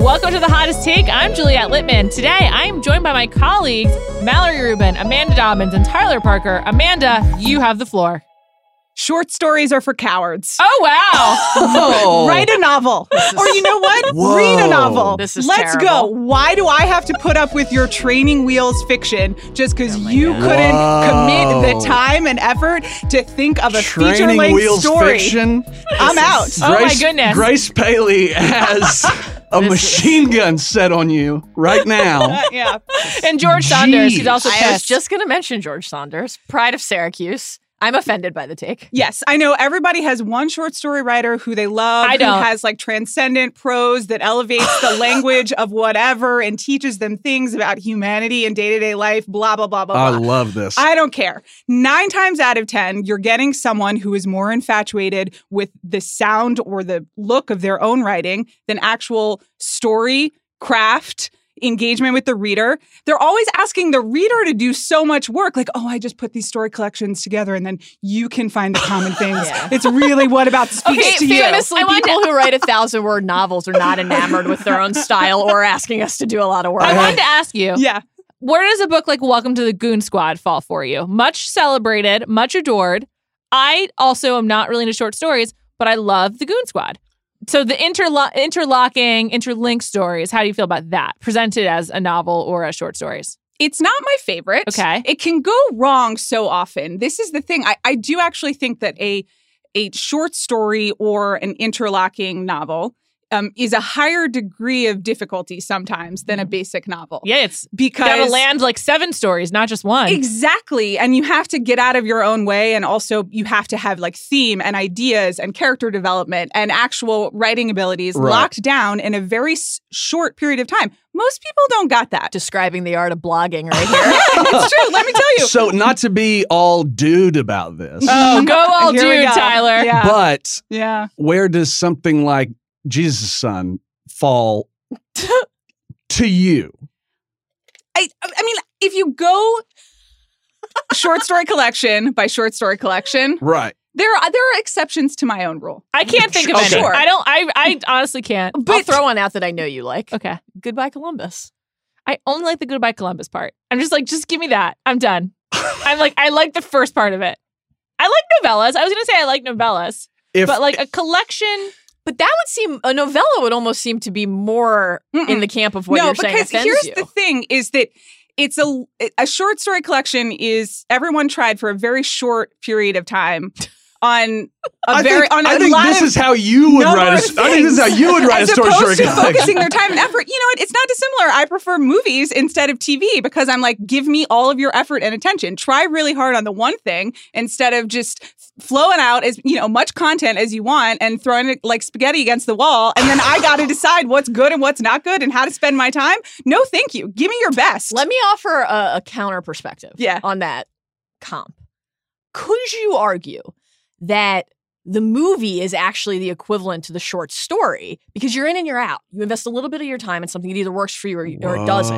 Welcome to the hottest take. I'm Juliet Litman. Today, I am joined by my colleagues Mallory Rubin, Amanda Dobbins, and Tyler Parker. Amanda, you have the floor. Short stories are for cowards. Oh wow! Oh. Write a novel. Or you know what? Read a novel. This is Let's terrible. go. Why do I have to put up with your training wheels fiction just because oh you God. couldn't Whoa. commit the time and effort to think of a Training feature-length wheels story? fiction. I'm out. Oh my goodness. Grace Paley has a This machine gun set on you right now. Yeah. And George Saunders, he's Jeez. also I was just going to mention George Saunders, Pride of Syracuse. I'm offended by the take. Yes, I know everybody has one short story writer who they love, I who don't. has like transcendent prose that elevates the language of whatever and teaches them things about humanity and day to day life, blah, blah, blah, blah, I blah. love this. I don't care. Nine times out of 10, you're getting someone who is more infatuated with the sound or the look of their own writing than actual story, craft, engagement with the reader. They're always asking the reader to do so much work. Like, oh, I just put these story collections together and then you can find the common things. Yeah. It's really what about speaks Okay, to you. famously, people who write a thousand word novels are not enamored with their own style or asking us to do a lot of work. I wanted to ask you, Yeah. where does a book like Welcome to the Goon Squad fall for you? Much celebrated, much adored. I also am not really into short stories, but I love the Goon Squad. So the interlo- interlocking, interlinked stories, how do you feel about that? Presented as a novel or as short stories? It's not my favorite. Okay. It can go wrong so often. This is the thing. I, I do actually think that a a short story or an interlocking novel um, is a higher degree of difficulty sometimes than a basic novel. Yeah, it's because you Because gotta land like seven stories, not just one. Exactly. And you have to get out of your own way. And also, you have to have like theme and ideas and character development and actual writing abilities Right. locked down in a very s- short period of time. Most people don't got that. Describing the art of blogging right here. it's true. Let me tell you. so, not to be all dude about this, oh, go all Here dude, go. Tyler. Yeah. but yeah. where does something like Jesus' Son fall to you? I I mean, if you go short story collection by short story collection, Right. there are there are exceptions to my own rule. I can't think of Okay. any. Sure. I don't. I. I honestly can't. I'll throw one out that I know you like. Okay. Goodbye, Columbus. I only like the Goodbye Columbus part. I'm just like, just give me that. I'm done. I'm like, I like the first part of it. I like novellas. I was gonna say I like novellas, If but like a collection. But that would seem a novella would almost seem to be more in Mm-mm. the camp of what no, you're saying No, because here's you. the thing: is that it's a a short story collection is everyone tried for a very short period of time on a I very think, on a I think lot this of is how you would write a. of s- I think this is how you would write as a story opposed story to focusing their time and effort. You know what? It's not dissimilar. I prefer movies instead of TV because I'm like, give me all of your effort and attention. Try really hard on the one thing instead of just flowing out as you know much content as you want and throwing it like spaghetti against the wall, and then I got to decide what's good and what's not good and how to spend my time. No, thank you. Give me your best. Let me offer a, a counter perspective Yeah. on that comp. Could you argue that the movie is actually the equivalent to the short story because you're in and you're out? You invest a little bit of your time in something that either works for you or, or it doesn't.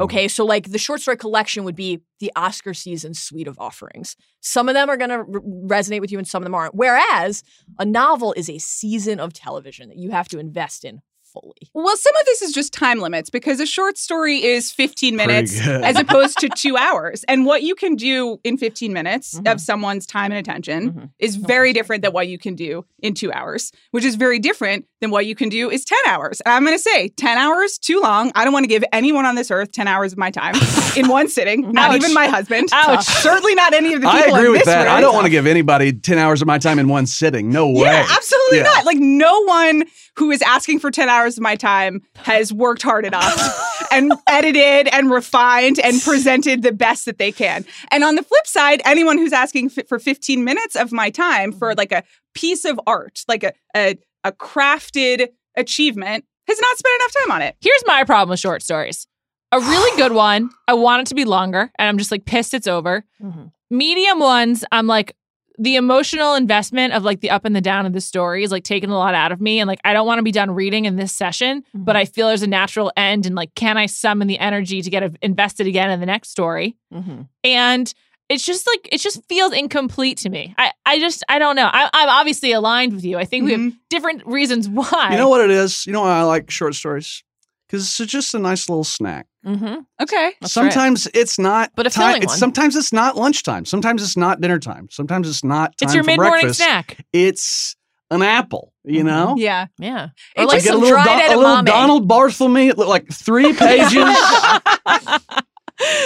Okay, so like the short story collection would be the Oscar season suite of offerings. Some of them are going to re- resonate with you and some of them aren't. Whereas a novel is a season of television that you have to invest in fully. Well, some of this is just time limits because a short story is 15 minutes as opposed to two hours. And what you can do in 15 minutes Mhm. of someone's time and attention Mhm. is very different than what you can do in two hours, which is very different than what you can do is 10 hours. And I'm going to say 10 hours, too long. I don't want to give anyone on this earth 10 hours of my time in one sitting, not Ouch. even my husband. Ouch. Certainly not any of the people I agree in with this that. room. I don't want to give anybody 10 hours of my time in one sitting. No way. Yeah, absolutely Yeah. not. Like no one who is asking for 10 hours hours of my time has worked hard enough and edited and refined and presented the best that they can. And on the flip side, anyone who's asking f- for 15 minutes of my time for like a piece of art, like a, a, a crafted achievement, has not spent enough time on it. Here's my problem with short stories. A really good one, I want it to be longer, and I'm just like pissed it's over. Mhm. Medium ones, I'm like the emotional investment of like the up and the down of the story is like taking a lot out of me, and like I don't want to be done reading in this session, but I feel there's a natural end, and like can I summon the energy to get invested again in the next story? Mhm. and it's just like it just feels incomplete to me. I, I just I don't know. I, I'm obviously aligned with you. I think we have Mhm. different reasons why. You know what it is? You know why I like short stories? Because it's just a nice little snack. Mhm. Okay. Sometimes it's not But a time. It's, one. sometimes it's not lunchtime. Sometimes it's not dinner time. Sometimes it's not time It's your mid morning snack. It's an apple. You Mhm. know. Yeah. Yeah. It Or like just- Get a little, a little. Donald Barthelme, like three pages,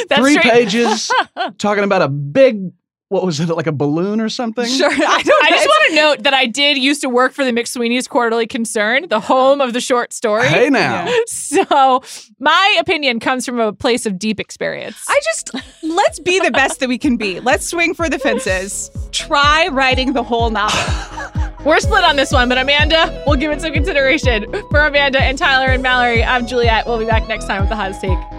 That's three straight- pages, talking about a big, what was it, like a balloon or something? Sure. I don't I just want to note that I did used to work for the McSweeney's Quarterly Concern, the home of the short story. Hey now, Yeah. So my opinion comes from a place of deep experience. I just let's be the best that we can be. Let's swing for the fences. Try writing the whole novel. We're split on this one, but Amanda, we'll give it some consideration. For Amanda and Tyler and Mallory, I'm Juliet. We'll be back next time with the hottest take.